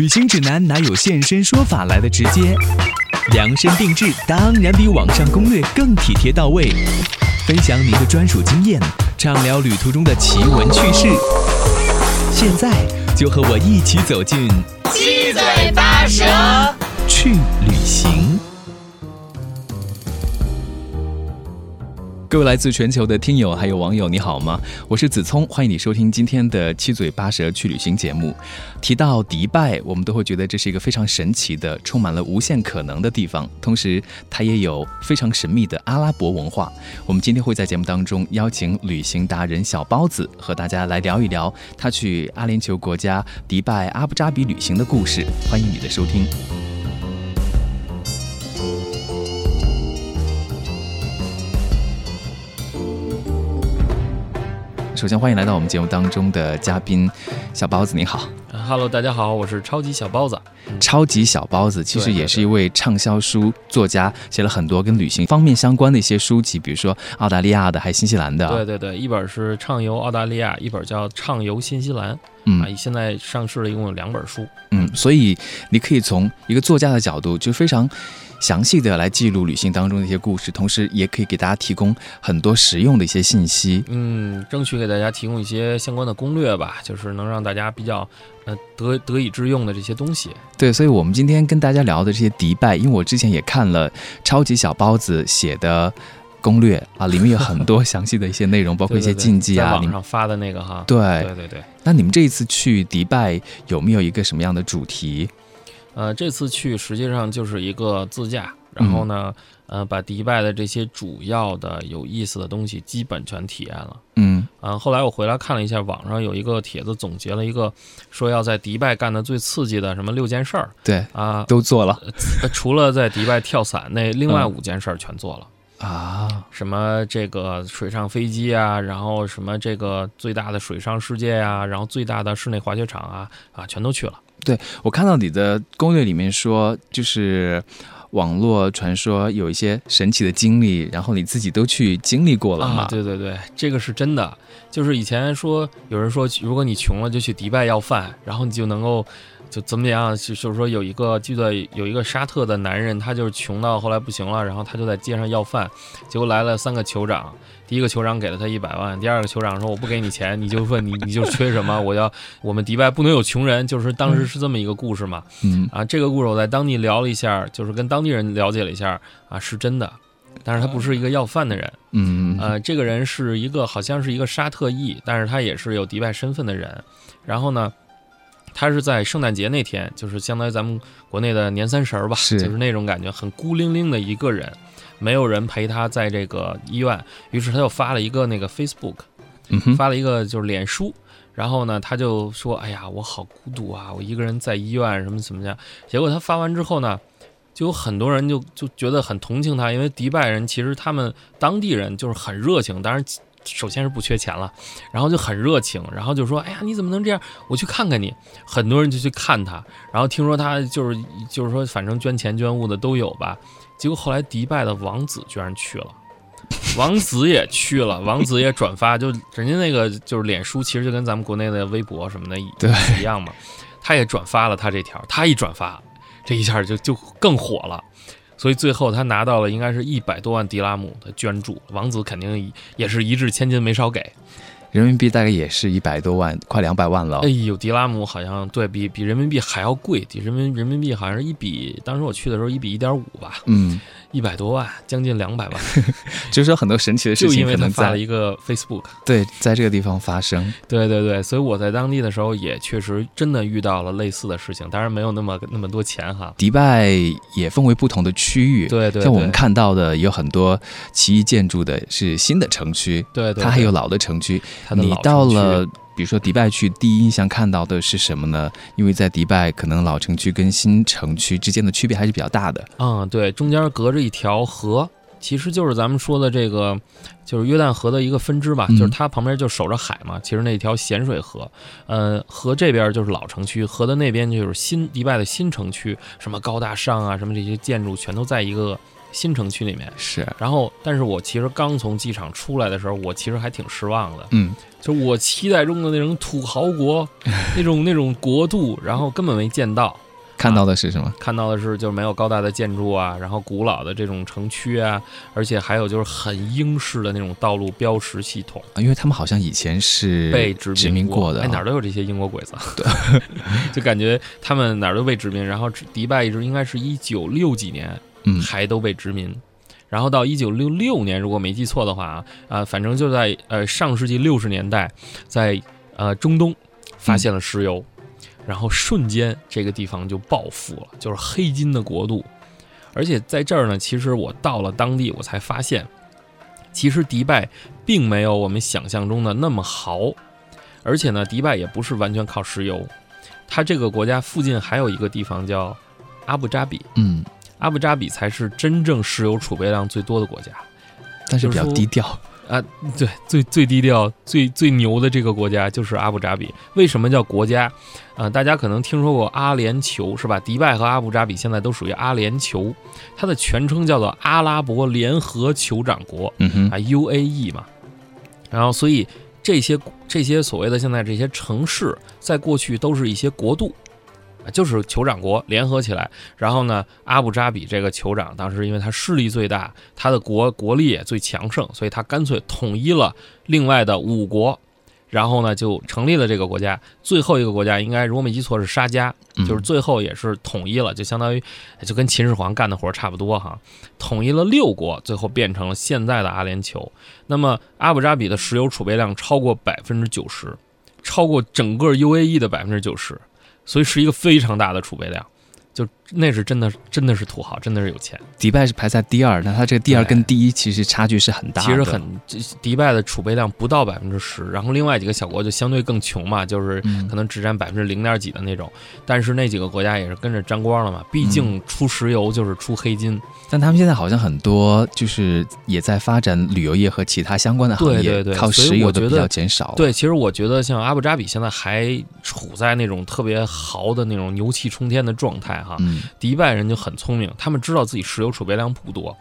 旅行指南哪有现身说法来的直接？量身定制当然比网上攻略更体贴到位。分享您的专属经验，畅聊旅途中的奇闻趣事。现在就和我一起走进七嘴八舌去旅行。各位来自全球的听友还有网友，你好吗？我是子聪，欢迎你收听今天的七嘴八舌去旅行节目。提到迪拜，我们都会觉得这是一个非常神奇的、充满了无限可能的地方，同时它也有非常神秘的阿拉伯文化。我们今天会在节目当中邀请旅行达人小包子和大家来聊一聊他去阿联酋国家迪拜阿布扎比旅行的故事。欢迎你的收听。首先欢迎来到我们节目当中的嘉宾小包子，你好。Hello，大家好，我是超级小包子。超级小包子其实也是一位畅销书作家，写了很多跟旅行方面相关的一些书籍，比如说澳大利亚的，还有新西兰的。对对对，一本是畅游澳大利亚，一本叫畅游新西兰。啊，嗯现在上市了，一共有两本书。嗯，所以你可以从一个作家的角度，就非常详细的来记录旅行当中的一些故事，同时也可以给大家提供很多实用的一些信息。嗯，争取给大家提供一些相关的攻略吧，就是能让大家比较呃得得以致用的这些东西。对，所以我们今天跟大家聊的这些迪拜，因为我之前也看了超级小包子写的攻略啊，里面有很多详细的一些内容，包括一些禁忌啊。在 你们网上发的那个哈。对对对对。那你们这一次去迪拜有没有一个什么样的主题？呃，这次去实际上就是一个自驾，然后呢，呃，把迪拜的这些主要的有意思的东西基本全体验了。嗯嗯，后来我回来看了一下，网上有一个帖子总结了一个，说要在迪拜干的最刺激的什么六件事儿对，啊，都做了呃除了在迪拜跳伞，那另外嗯五件事儿全做了。啊。什么这个水上飞机啊，然后什么这个最大的水上世界啊、然后最大的室内滑雪场啊啊，全都去了。对我看到你的攻略里面说，就是网络传说有一些神奇的经历，然后你自己都去经历过了嘛？啊，对对对，这个是真的。就是以前说有人说，如果你穷了就去迪拜要饭，然后你就能够就怎么样？就是说有一个记得有一个沙特的男人，他就是穷到后来不行了，然后他就在街上要饭，结果来了三个酋长，第一个酋长给了他一百万，第二个酋长说我不给你钱，你就问你你就缺什么？我要我们迪拜不能有穷人，就是当时是这么一个故事嘛。嗯啊，这个故事我在当地聊了一下，就是跟当地人了解了一下啊，是真的，但是他不是一个要饭的人。嗯呃，这个人是一个好像是一个沙特裔，但是他也是有迪拜身份的人。然后呢，他是在圣诞节那天，就是相当于咱们国内的年三十儿吧，就是那种感觉，很孤零零的一个人，没有人陪他在这个医院。于是他就发了一个那个 Facebook，嗯，发了一个就是脸书。然后呢，他就说：“哎呀，我好孤独啊，我一个人在医院，什么怎么样。”结果他发完之后呢，就有很多人就就觉得很同情他，因为迪拜人其实他们当地人就是很热情，当然首先是不缺钱了，然后就很热情，然后就说：“哎呀，你怎么能这样？我去看看你。”很多人就去看他，然后听说他就是就是说，反正捐钱捐物的都有吧。结果后来迪拜的王子居然去了。王子也去了，王子也转发，就人家那个就是脸书，其实就跟咱们国内的微博什么的一对一样嘛。他也转发了他这条，他一转发，这一下就就更火了。所以最后他拿到了应该是一百多万迪拉姆的捐助，王子肯定也是一掷千金没少给。人民币大概也是一百多万，快两百万了哎。呦，迪拉姆好像对比比人民币还要贵，比人民人民币好像是一比，当时我去的时候一比一点五吧，嗯，一百多万，将近两百万，就是说很多神奇的事就因为他情可能在发了一个 Facebook。对在这个地方发生。对对对，所以我在当地的时候也确实真的遇到了类似的事情，当然没有那么那么多钱哈。迪拜也分为不同的区域，对对，像我们，看到的有很多奇异建筑的是新的城区，对对，它还有老的城区。你到了，比如说迪拜去，第一印象看到的是什么呢？因为在迪拜，可能老城区跟新城区之间的区别还是比较大的。嗯，对，中间隔着一条河，其实就是咱们说的这个，就是约旦河的一个分支吧，嗯就是它旁边就守着海嘛。其实那条咸水河，呃，河这边就是老城区，河的那边就是新迪拜的新城区，什么高大上啊，什么这些建筑全都在一个新城区里面。是，然后，但是我其实刚从机场出来的时候，我其实还挺失望的。嗯，就我期待中的那种土豪国，那种那种国度，然后根本没见到。看到的是什么？看到的是就是没有高大的建筑啊，然后古老的这种城区啊，而且还有就是很英式的那种道路标识系统。因为他们好像以前是被殖民过的，哎，哪儿都有这些英国鬼子。对，就感觉他们哪儿都被殖民。然后迪拜一直应该是一九六几年，嗯，还都被殖民。然后到一九六六年，如果没记错的话啊，啊，反正就在呃上世纪六十年代，在呃中东发现了石油。然后瞬间这个地方就暴富了，就是黑金的国度。而且在这儿呢，其实我到了当地，我才发现，其实迪拜并没有我们想象中的那么豪。而且呢，迪拜也不是完全靠石油，它这个国家附近还有一个地方叫阿布扎比。嗯，阿布扎比才是真正石油储备量最多的国家，但是比较低调。啊，对，最最低调、最最牛的这个国家就是阿布扎比。为什么叫国家？啊，大家可能听说过阿联酋是吧？迪拜和阿布扎比现在都属于阿联酋，它的全称叫做阿拉伯联合酋长国，嗯，啊，UAE 嘛。然后，所以这些这些所谓的现在这些城市，在过去都是一些国度。就是酋长国联合起来，然后呢，阿布扎比这个酋长当时因为他势力最大，他的国国力也最强盛，所以他干脆统一了另外的五国，然后呢就成立了这个国家。最后一个国家应该如果没记错是沙迦，就是最后也是统一了，就相当于就跟秦始皇干的活差不多哈，统一了六国，最后变成了现在的阿联酋。那么阿布扎比的石油储备量超过百分之九十，超过整个 UAE 的百分之九十。所以是一个非常大的储备量。就那是真的，真的是土豪，真的是有钱。迪拜是排在第二，那它这个第二跟第一其实差距是很大。其实很，迪拜的储备量不到百分之十，然后另外几个小国就相对更穷嘛，就是可能只占百分之零点几的那种。但是那几个国家也是跟着沾光了嘛，毕竟出石油就是出黑金。但他们现在好像很多就是也在发展旅游业和其他相关的行业，靠石油的比较减少。对，其实我觉得像阿布扎比现在还处在那种特别豪的那种牛气冲天的状态。哈，迪拜人就很聪明，他们知道自己石油储备量不多。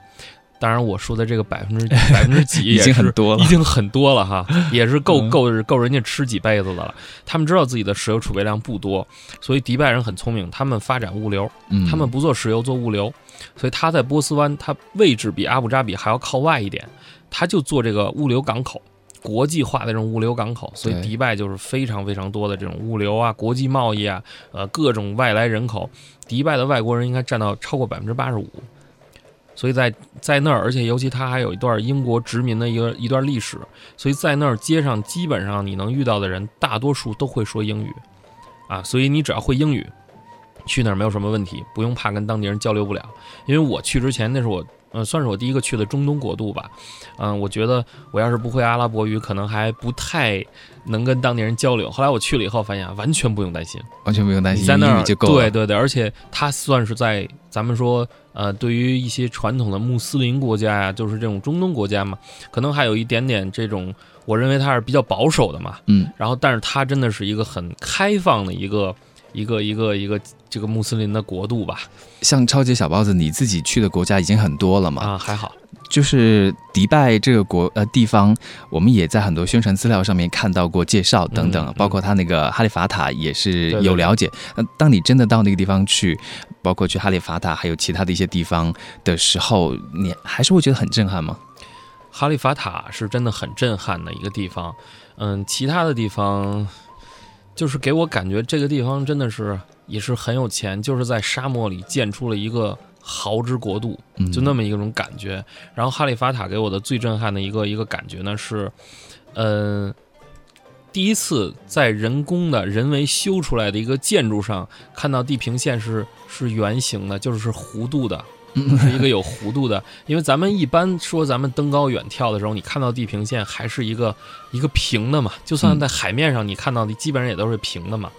当然，我说的这个百分之 百分之几已经很多了，已经很多了哈，也是够够够人家吃几辈子的了。他们知道自己的石油储备量不多，所以迪拜人很聪明，他们发展物流，他们不做石油做物流，所以他在波斯湾，它位置比阿布扎比还要靠外一点，他就做这个物流港口。国际化的这种物流港口，所以迪拜就是非常非常多的这种物流啊、国际贸易啊，呃，各种外来人口，迪拜的外国人应该占到超过百分之八十五。所以在在那儿，而且尤其它还有一段英国殖民的一个一段历史，所以在那儿街上基本上你能遇到的人，大多数都会说英语，啊，所以你只要会英语，去那儿没有什么问题，不用怕跟当地人交流不了。因为我去之前，那是我。嗯，算是我第一个去的中东国度吧。嗯，我觉得我要是不会阿拉伯语，可能还不太能跟当地人交流。后来我去了以后，发现完全不用担心，完全不用担心，在那儿就够了。对对对，而且它算是在咱们说，呃，对于一些传统的穆斯林国家呀，就是这种中东国家嘛，可能还有一点点这种，我认为它是比较保守的嘛。嗯，然后但是它真的是一个很开放的一个。一个一个一个这个穆斯林的国度吧，像超级小包子，你自己去的国家已经很多了嘛？啊，还好，就是迪拜这个国呃地方，我们也在很多宣传资料上面看到过介绍等等，包括他那个哈利法塔也是有了解。那当你真的到那个地方去，包括去哈利法塔还有其他的一些地方的时候，你还是会觉得很震撼吗？哈利法塔是真的很震撼的一个地方，嗯，其他的地方。就是给我感觉这个地方真的是也是很有钱，就是在沙漠里建出了一个豪之国度，就那么一种感觉。然后哈利法塔给我的最震撼的一个一个感觉呢是，嗯，第一次在人工的人为修出来的一个建筑上看到地平线是是圆形的，就是是弧度的。是一个有弧度的，因为咱们一般说咱们登高远眺的时候，你看到地平线还是一个一个平的嘛，就算在海面上你看到的基本上也都是平的嘛。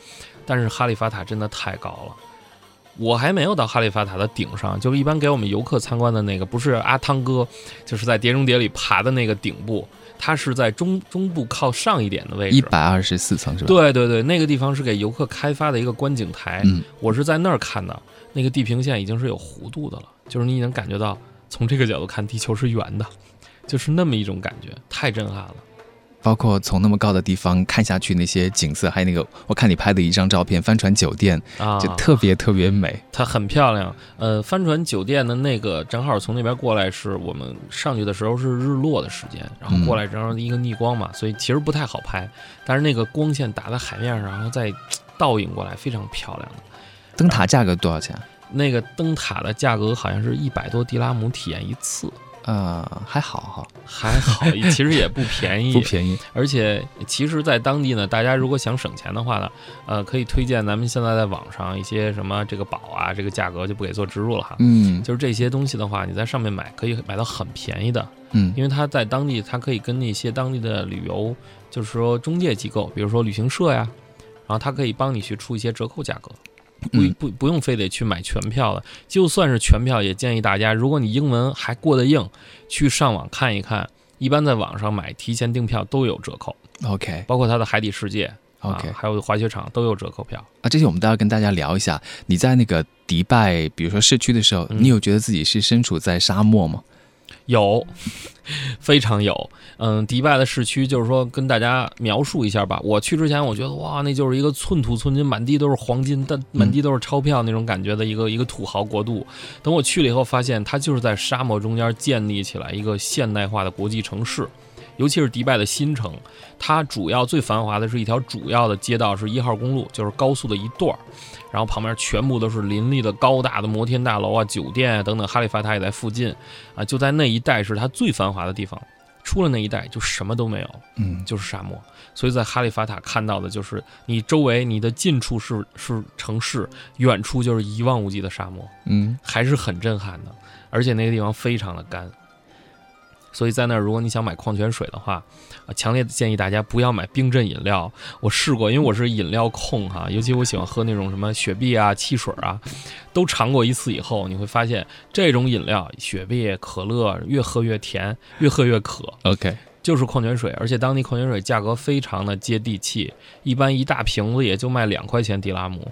但是哈利法塔真的太高了，我还没有到哈利法塔的顶上，就是一般给我们游客参观的那个，不是阿汤哥，就是在碟中谍里爬的那个顶部，它是在中中部靠上一点的位置，一百二十四层是吧？对对对，那个地方是给游客开发的一个观景台，我是在那儿看的。那个地平线已经是有弧度的了，就是你能感觉到从这个角度看，地球是圆的，就是那么一种感觉，太震撼了。包括从那么高的地方看下去那些景色，还有那个我看你拍的一张照片，帆船酒店啊，就特别特别美。它很漂亮。呃，帆船酒店的那个正好从那边过来，是我们上去的时候是日落的时间，然后过来正好一个逆光嘛，所以其实不太好拍。但是那个光线打在海面上，然后再倒影过来，非常漂亮的。灯塔价格多少钱？那个灯塔的价格好像是一百多迪拉姆体验一次。呃，还好哈，还好，其实也不便宜，不便宜。而且，其实，在当地呢，大家如果想省钱的话呢，呃，可以推荐咱们现在在网上一些什么这个宝啊，这个价格就不给做植入了哈。嗯，就是这些东西的话，你在上面买可以买到很便宜的。嗯，因为它在当地，它可以跟那些当地的旅游，就是说中介机构，比如说旅行社呀，然后它可以帮你去出一些折扣价格。不不不用非得去买全票了，就算是全票，也建议大家，如果你英文还过得硬，去上网看一看。一般在网上买，提前订票都有折扣。OK，包括它的海底世界，OK，还有滑雪场都有折扣票。啊，这些我们都要跟大家聊一下。你在那个迪拜，比如说市区的时候，你有觉得自己是身处在沙漠吗？有，非常有。嗯，迪拜的市区就是说，跟大家描述一下吧。我去之前，我觉得哇，那就是一个寸土寸金、满地都是黄金、但满地都是钞票那种感觉的一个一个土豪国度。等我去了以后，发现它就是在沙漠中间建立起来一个现代化的国际城市。尤其是迪拜的新城，它主要最繁华的是一条主要的街道，是一号公路，就是高速的一段儿。然后旁边全部都是林立的高大的摩天大楼啊、酒店啊等等。哈利法塔也在附近，啊，就在那一带是它最繁华的地方。出了那一带就什么都没有，嗯，就是沙漠。所以在哈利法塔看到的就是你周围你的近处是是城市，远处就是一望无际的沙漠，嗯，还是很震撼的。而且那个地方非常的干。所以在那儿，如果你想买矿泉水的话，啊，强烈建议大家不要买冰镇饮料。我试过，因为我是饮料控哈，尤其我喜欢喝那种什么雪碧啊、汽水啊，都尝过一次以后，你会发现这种饮料，雪碧、可乐越喝越甜，越喝越渴。OK，就是矿泉水，而且当地矿泉水价格非常的接地气，一般一大瓶子也就卖两块钱迪拉姆，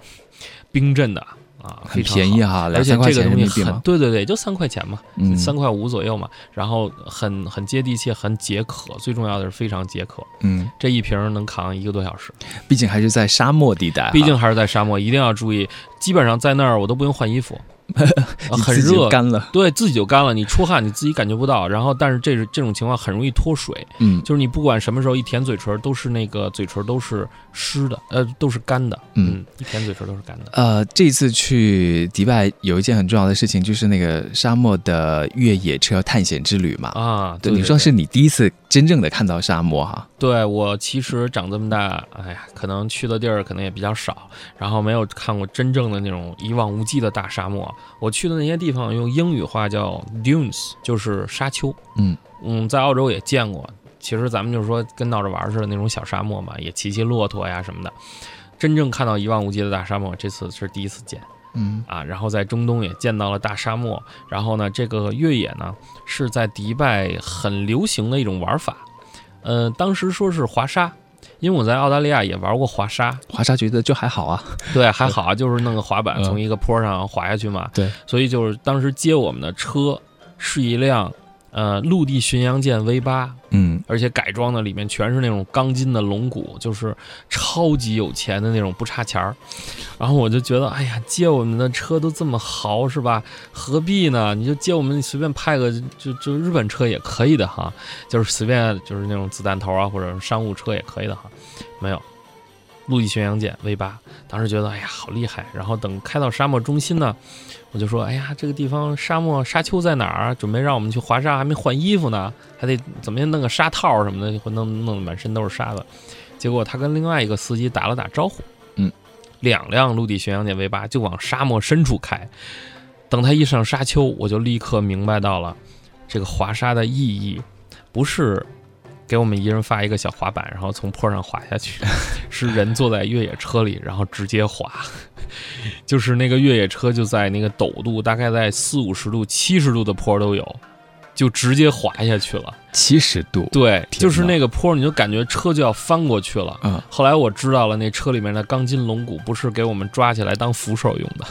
冰镇的。啊，很便宜哈，而且这个东西很对对对，就三块钱嘛，嗯，三块五左右嘛，然后很很接地气，很解渴，最重要的是非常解渴，嗯，这一瓶能扛一个多小时，毕竟还是在沙漠地带，毕竟还是在沙漠，一定要注意，基本上在那儿我都不用换衣服。很热，干了，对自己就干了。你出汗，你自己感觉不到。然后，但是这是这种情况很容易脱水。嗯，就是你不管什么时候一舔嘴唇，都是那个嘴唇都是湿的，呃，都是干的。嗯，一舔嘴唇都是干的。呃，这次去迪拜有一件很重要的事情，就是那个沙漠的越野车探险之旅嘛。啊，对，你说是你第一次真正的看到沙漠哈？对我其实长这么大，哎呀，可能去的地儿可能也比较少，然后没有看过真正的那种一望无际的大沙漠。我去的那些地方用英语话叫 dunes，就是沙丘。嗯嗯，在澳洲也见过。其实咱们就是说跟闹着玩似的那种小沙漠嘛，也骑骑骆驼呀什么的。真正看到一望无际的大沙漠，这次是第一次见。嗯啊，然后在中东也见到了大沙漠。然后呢，这个越野呢是在迪拜很流行的一种玩法。呃，当时说是滑沙。因为我在澳大利亚也玩过滑沙，滑沙觉得就还好啊，对，还好啊，就是弄个滑板从一个坡上滑下去嘛。对，所以就是当时接我们的车是一辆呃陆地巡洋舰 V 八，嗯，而且改装的里面全是那种钢筋的龙骨，就是超级有钱的那种不差钱儿。然后我就觉得，哎呀，借我们的车都这么豪是吧？何必呢？你就借我们随便派个就就日本车也可以的哈，就是随便就是那种子弹头啊，或者商务车也可以的哈。没有，陆地巡洋舰 V 八，当时觉得哎呀好厉害。然后等开到沙漠中心呢，我就说，哎呀，这个地方沙漠沙丘在哪儿？准备让我们去滑沙，还没换衣服呢，还得怎么样弄个沙套什么的，会弄弄得满身都是沙子。结果他跟另外一个司机打了打招呼，嗯。两辆陆地巡洋舰 V 八就往沙漠深处开，等他一上沙丘，我就立刻明白到了这个滑沙的意义，不是给我们一人发一个小滑板，然后从坡上滑下去，是人坐在越野车里，然后直接滑，就是那个越野车就在那个陡度，大概在四五十度、七十度的坡都有，就直接滑下去了。七十度，对，就是那个坡，你就感觉车就要翻过去了。嗯，后来我知道了，那车里面的钢筋龙骨不是给我们抓起来当扶手用的，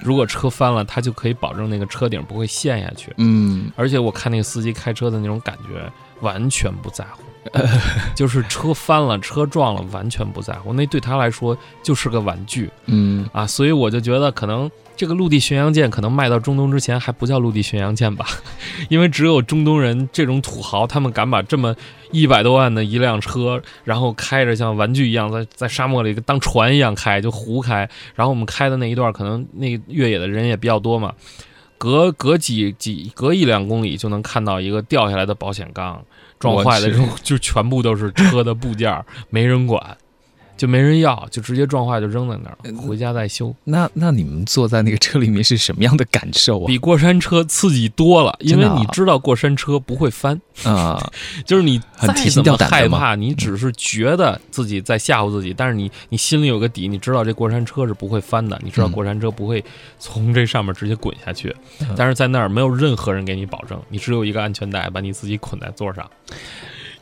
如果车翻了，它就可以保证那个车顶不会陷下去。嗯，而且我看那个司机开车的那种感觉，完全不在乎，就是车翻了、车撞了，完全不在乎。那对他来说就是个玩具嗯，啊，所以我就觉得可能这个陆地巡洋舰可能卖到中东之前还不叫陆地巡洋舰吧，因为只有中东人这种土豪，他们敢把这么一百多万的一辆车，然后开着像玩具一样在在沙漠里当船一样开，就胡开。然后我们开的那一段，可能那越野的人也比较多嘛，隔隔几几隔一两公里就能看到一个掉下来的保险杠，撞坏了之后，就全部都是车的部件儿，没人管。就没人要，就直接撞坏就扔在那儿，回家再修。那那你们坐在那个车里面是什么样的感受啊？比过山车刺激多了，因为你知道过山车不会翻，啊，就是你再怎么害怕，你只是觉得自己在吓唬自己，但是你你心里有个底，你知道这过山车是不会翻的，你知道嗯过山车不会从这上面直接滚下去，嗯但是在那儿没有任何人给你保证，你只有一个安全带把你自己捆在座上。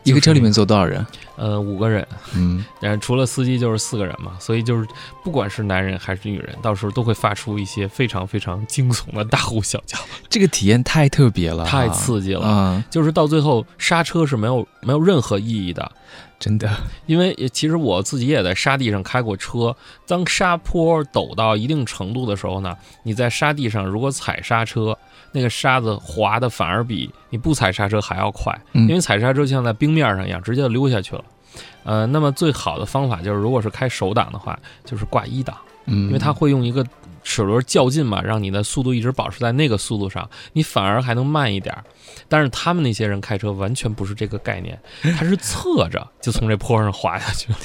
一个车里面坐多少人？呃，五个人，嗯，然后除了司机就是四个人嘛，所以就是不管是男人还是女人，到时候都会发出一些非常非常惊悚的大呼小叫，这个体验太特别了，太刺激了。啊！就是到最后刹车是没有没有任何意义的，真的，因为其实我自己也在沙地上开过车。当沙坡陡到一定程度的时候呢，你在沙地上如果踩刹车，那个沙子滑的反而比你不踩刹车还要快，嗯因为踩刹车就像在冰面上一样，直接就溜下去了。呃，那么最好的方法就是，如果是开手挡的话，就是挂一档，嗯，因为它会用一个齿轮较劲嘛，让你的速度一直保持在那个速度上，你反而还能慢一点儿。但是他们那些人开车完全不是这个概念，他是侧着就从这坡上滑下去了。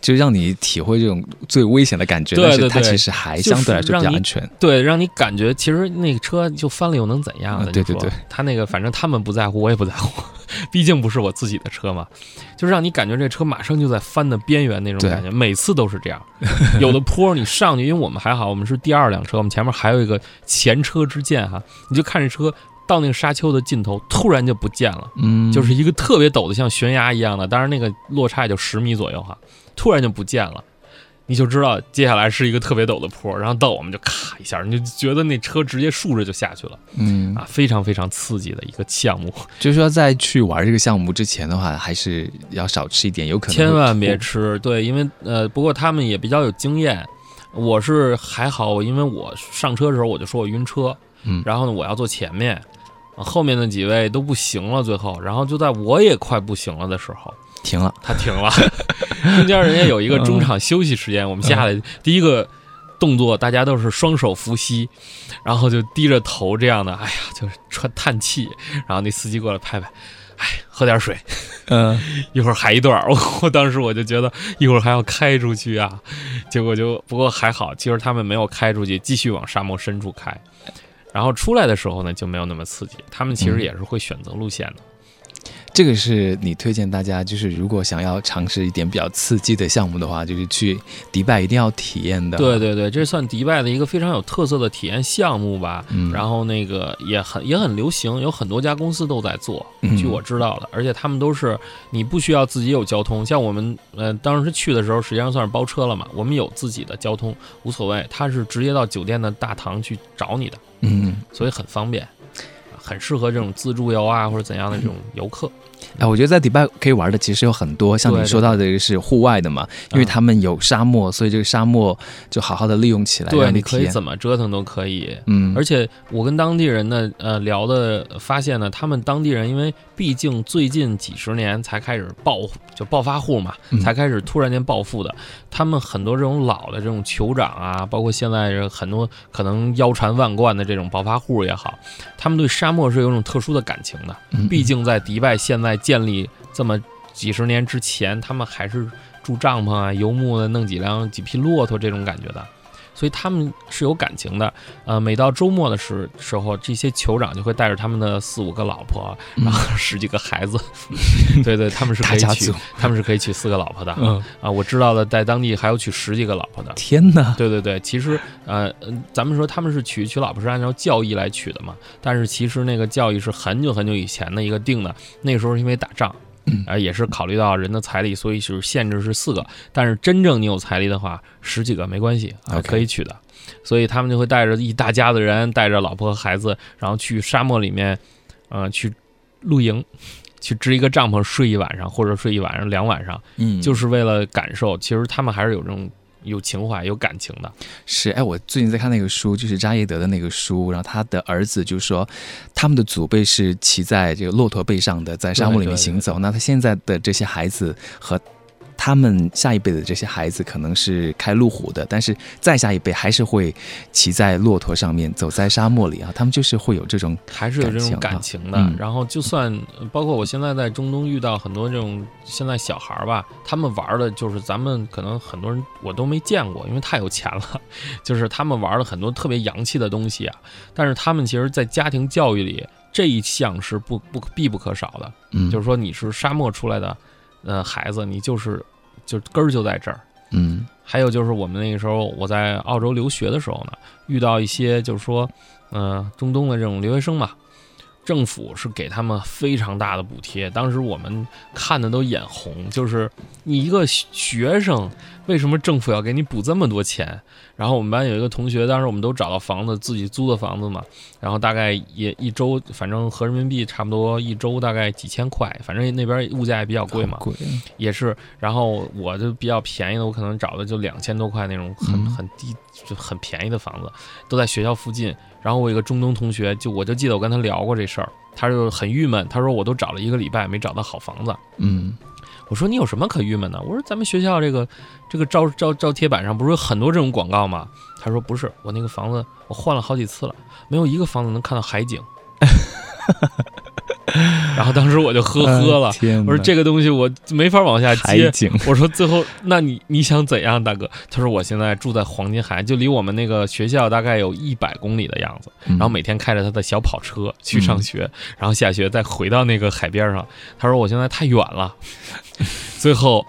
就让你体会这种最危险的感觉，对但是它其实还相对来说比较安全。对，让你感觉其实那个车就翻了又能怎样对对对他那个反正他们不在乎，我也不在乎，毕竟不是我自己的车嘛，就是让你感觉这车马上就在翻的边缘那种感觉，每次都是这样。有的坡你上去，因为我们还好，我们是第二辆车，我们前面还有一个前车之鉴哈，你就看这车。到那个沙丘的尽头，突然就不见了，嗯，就是一个特别陡的，像悬崖一样的，当然那个落差也就十米左右哈，突然就不见了，你就知道接下来是一个特别陡的坡，然后到我们就咔一下，你就觉得那车直接竖着就下去了嗯，啊，非常非常刺激的一个项目，就是说在去玩这个项目之前的话，还是要少吃一点，有可能千万别吃，对，因为呃，不过他们也比较有经验，我是还好，因为我上车的时候我就说我晕车，嗯。然后呢我要坐前面。后面的几位都不行了，最后，然后就在我也快不行了的时候，停了。他停了，中间人家有一个中场休息时间，我们下来第一个动作，大家都是双手扶膝，然后就低着头这样的，哎呀，就是喘叹气，然后那司机过来拍拍，哎，喝点水，嗯，一会儿还一段儿，我我当时我就觉得一会儿还要开出去啊，结果就不过还好，其实他们没有开出去，继续往沙漠深处开。然后出来的时候呢，就没有那么刺激。他们其实嗯也是会选择路线的。这个是你推荐大家，就是如果想要尝试一点比较刺激的项目的话，就是去迪拜一定要体验的。对，对对，这算迪拜的一个非常有特色的体验项目吧。嗯，然后那个也很也很流行，有很多家公司都在做。嗯据我知道的，而且他们都是你不需要自己有交通，像我们呃当时去的时候，实际上算是包车了嘛，我们有自己的交通，无所谓，他是直接到酒店的大堂去找你的，嗯，所以很方便，很适合这种自助游啊或者怎样的这种游客。哎，我觉得在迪拜可以玩的其实有很多，像你说到的这个是户外的嘛，因为嗯他们有沙漠，所以这个沙漠就好好的利用起来，对。你可以怎么折腾都可以。嗯，而且我跟当地人呢，呃，聊的发现呢，他们当地人因为毕竟最近几十年才开始暴，就暴发户嘛，嗯才开始突然间暴富的。他们很多这种老的这种酋长啊，包括现在这很多可能腰缠万贯的这种暴发户也好，他们对沙漠是有一种特殊的感情的。嗯毕竟在迪拜现在建立这么几十年之前，他们还是住帐篷啊、游牧的，弄几辆几匹骆驼这种感觉的。所以他们是有感情的。呃，每到周末的时时候，这些酋长就会带着他们的四五个老婆，然后十几个孩子，对对，他们是可以娶，他们是可以娶四个老婆的。嗯啊，我知道的，在当地还有娶十几个老婆的。天哪！对对对，其实呃，咱们说他们是娶娶老婆是按照教义来娶的嘛，但是其实那个教义是很久很久以前的一个定的，那个时候是因为打仗。啊，也是考虑到人的财力，所以就是限制是四个。但是真正你有财力的话，十几个没关系啊，可以娶的。所以他们就会带着一大家子人，带着老婆和孩子，然后去沙漠里面，呃，去露营，去支一个帐篷睡一晚上，或者睡一晚上、两晚上，嗯，就是为了感受。其实他们还是有这种。有情怀、有感情的，是哎，我最近在看那个书，就是扎耶德的那个书，然后他的儿子就说，他们的祖辈是骑在这个骆驼背上的，在沙漠里面行走。那他现在的这些孩子和。他们下一辈的这些孩子可能是开路虎的，但是再下一辈还是会骑在骆驼上面走在沙漠里啊。他们就是会有这种，还是有这种感情的。然后就算包括我现在在中东遇到很多这种现在小孩儿吧，他们玩的就是咱们可能很多人我都没见过，因为太有钱了。就是他们玩了很多特别洋气的东西啊，但是他们其实，在家庭教育里这一项是不不必不可少的。嗯，就是说你是沙漠出来的。呃，孩子，你就是就根儿就在这儿，嗯。还有就是我们那个时候我在澳洲留学的时候呢，遇到一些就是说，嗯，中东的这种留学生嘛，政府是给他们非常大的补贴，当时我们看的都眼红，就是你一个学生。为什么政府要给你补这么多钱？然后我们班有一个同学，当时我们都找到房子，自己租的房子嘛。然后大概也一周，反正合人民币差不多一周大概几千块，反正那边物价也比较贵嘛。贵。也是，然后我就比较便宜的，我可能找的就两千多块那种很很低就很便宜的房子，都在学校附近。然后我一个中东同学，就我就记得我跟他聊过这事儿，他就很郁闷，他说我都找了一个礼拜没找到好房子。嗯。我说你有什么可郁闷的？我说咱们学校这个这个招招招贴板上不是有很多这种广告吗？他说不是，我那个房子我换了好几次了，没有一个房子能看到海景。然后当时我就呵呵了，我说这个东西我没法往下接。我说最后那你你想怎样，大哥？他说我现在住在黄金海岸，就离我们那个学校大概有一百公里的样子。然后每天开着他的小跑车去上学，然后下学再回到那个海边上。他说我现在太远了。最后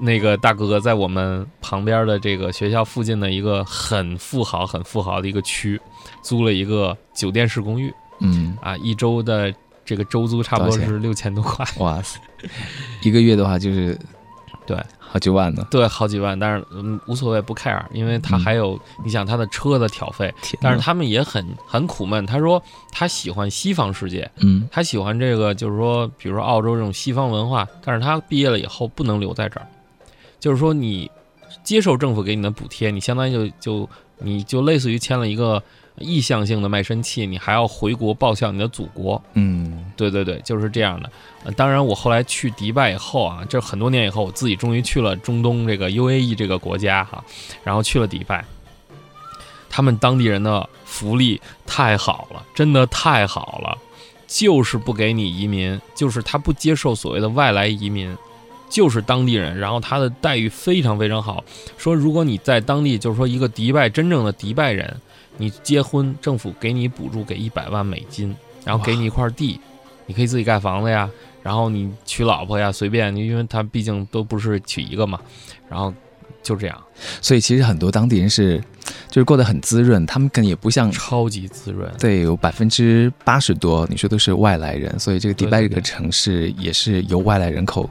那个大哥哥在我们旁边的这个学校附近的一个很富豪、很富豪的一个区，租了一个酒店式公寓。嗯啊，一周的。这个周租差不多是六千多块，哇塞！一个月的话就是，对，好几万呢。对，好几万，但是嗯无所谓，不 care，因为他还有你想他的车的挑费，但是他们也很很苦闷。他说他喜欢西方世界，嗯，他喜欢这个，就是说，比如说澳洲这种西方文化，但是他毕业了以后不能留在这儿，就是说你接受政府给你的补贴，你相当于就就你就类似于签了一个。意向性的卖身契，你还要回国报效你的祖国。嗯，对对对，就是这样的。当然，我后来去迪拜以后啊，这很多年以后，我自己终于去了中东这个 UAE 这个国家哈，然后去了迪拜。他们当地人的福利太好了，真的太好了，就是不给你移民，就是他不接受所谓的外来移民，就是当地人，然后他的待遇非常非常好。说如果你在当地，就是说一个迪拜真正的迪拜人。你结婚，政府给你补助，给一百万美金，然后给你一块地，你可以自己盖房子呀。然后你娶老婆呀，随便你，因为他毕竟都不是娶一个嘛。然后就这样，所以其实很多当地人是，就是过得很滋润。他们可能也不像超级滋润，对，有百分之八十多，你说都是外来人。所以这个迪拜这个城市也是由外来人口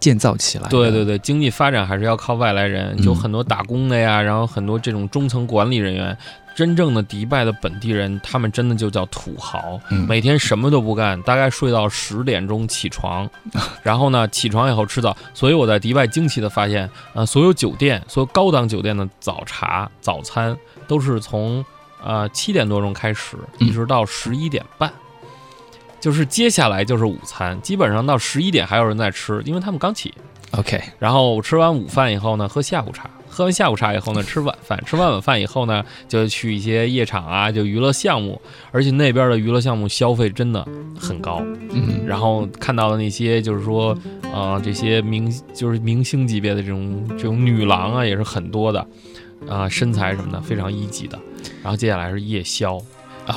建造起来。对对对，经济发展还是要靠外来人，就很多打工的呀，然后很多这种中层管理人员。真正的迪拜的本地人，他们真的就叫土豪，每天什么都不干，大概睡到十点钟起床，然后呢，起床以后吃早。所以我在迪拜惊奇的发现，呃，所有酒店，所有高档酒店的早茶、早餐都是从呃七点多钟开始，一直到十一点半，就是接下来就是午餐，基本上到十一点还有人在吃，因为他们刚起。OK，然后吃完午饭以后呢，喝下午茶。喝完下午茶以后呢，吃晚饭。吃完晚饭以后呢，就去一些夜场啊，就娱乐项目。而且那边的娱乐项目消费真的很高。嗯。然后看到的那些，就是说，呃，这些明就是明星级别的这种这种女郎啊，也是很多的。啊、身材什么的非常一级的。然后接下来是夜宵，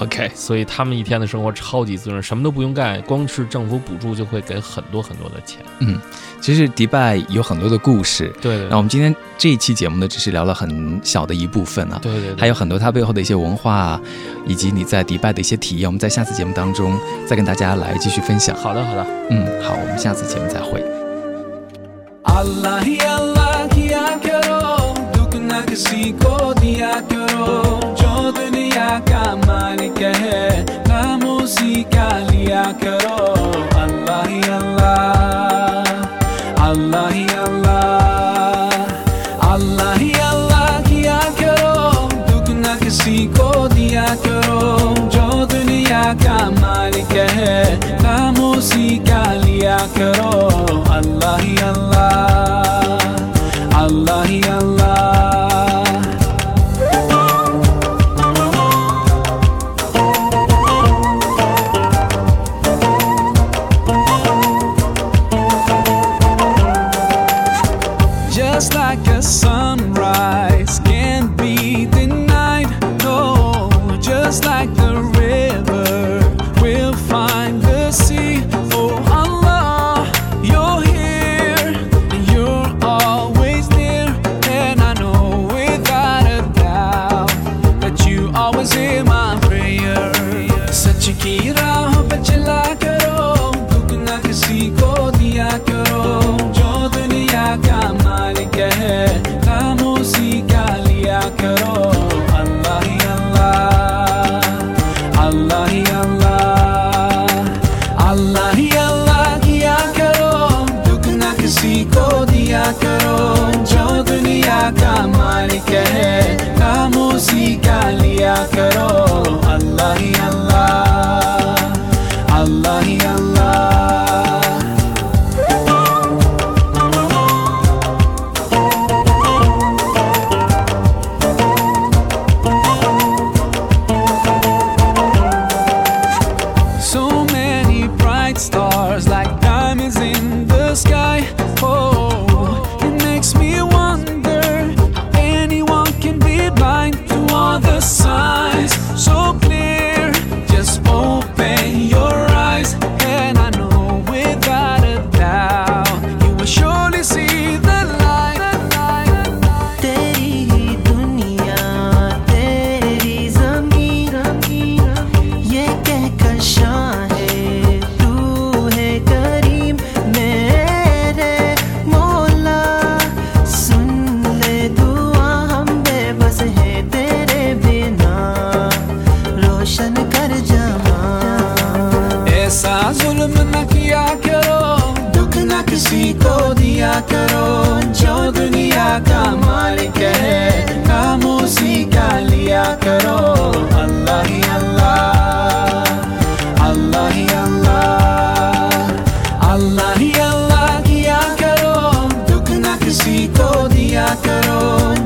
OK，所以他们一天的生活超级滋润，什么都不用干，光是政府补助就会给很多很多的钱。嗯，其实迪拜有很多的故事。对,对,那我们今天这一期节目呢，只是聊了很小的一部分啊。对,对。还有很多它背后的一些文化，以及你在迪拜的一些体验，我们在下次节目当中再跟大家来继续分享。好的好的。嗯，好，我们下次节目再会。Allah, Allah, लिया करो अल्लाह ही अल्लाह अल्लाह ही अल्लाह अल्लाह ही अल्लाह किया करो दुख न किसी को दिया करो जो दुनिया का मालिक है नाम उसी का लिया करो अल्लाह ही अल्लाह अल्लाह ही अल्लाह somebody. का मालिक है उसी का लिया करो? अल्लाह ही अल्लाह अल्लाह ही अल्लाह अल्लाह ही अल्लाह किया करो। दुख न किसी को दिया करो।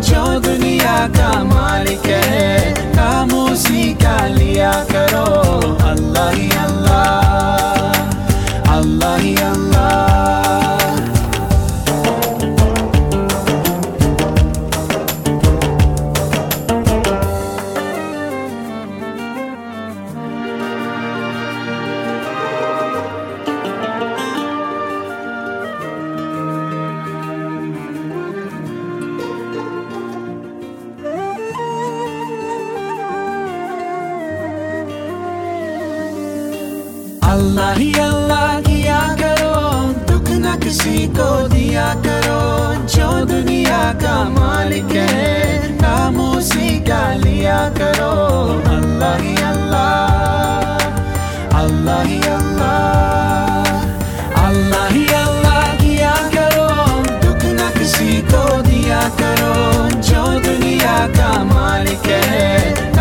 जो दुनिया का मालिक है काम उसी का लिया करो? अल्लाह अल्लाह ही अल्लाह किया करो दुख न किसी को दिया करो जो दुनिया का मालिक है काम उसी का लिया करो अल्लाह ही अल्लाह अल्लाह ही अल्लाह अल्लाह ही अल्लाह किया दुख न किसी को दिया करो जो दुनिया का मालिक है।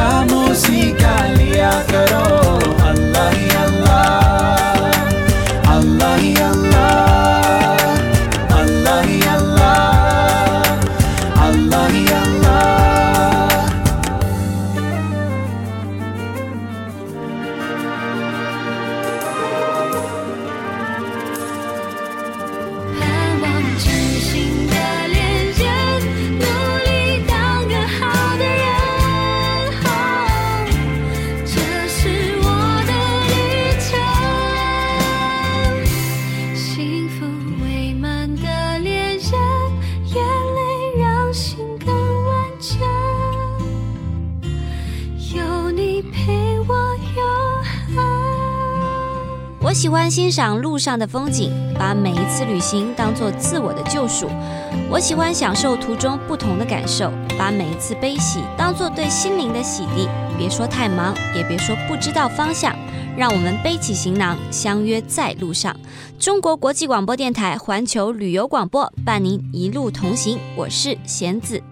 赏路上的风景，把每一次旅行当做自我的救赎。我喜欢享受途中不同的感受，把每一次悲喜当做对心灵的洗涤。别说太忙，也别说不知道方向，让我们背起行囊，相约在路上。中国国际广播电台环球旅游广播伴您一路同行，我是贤子。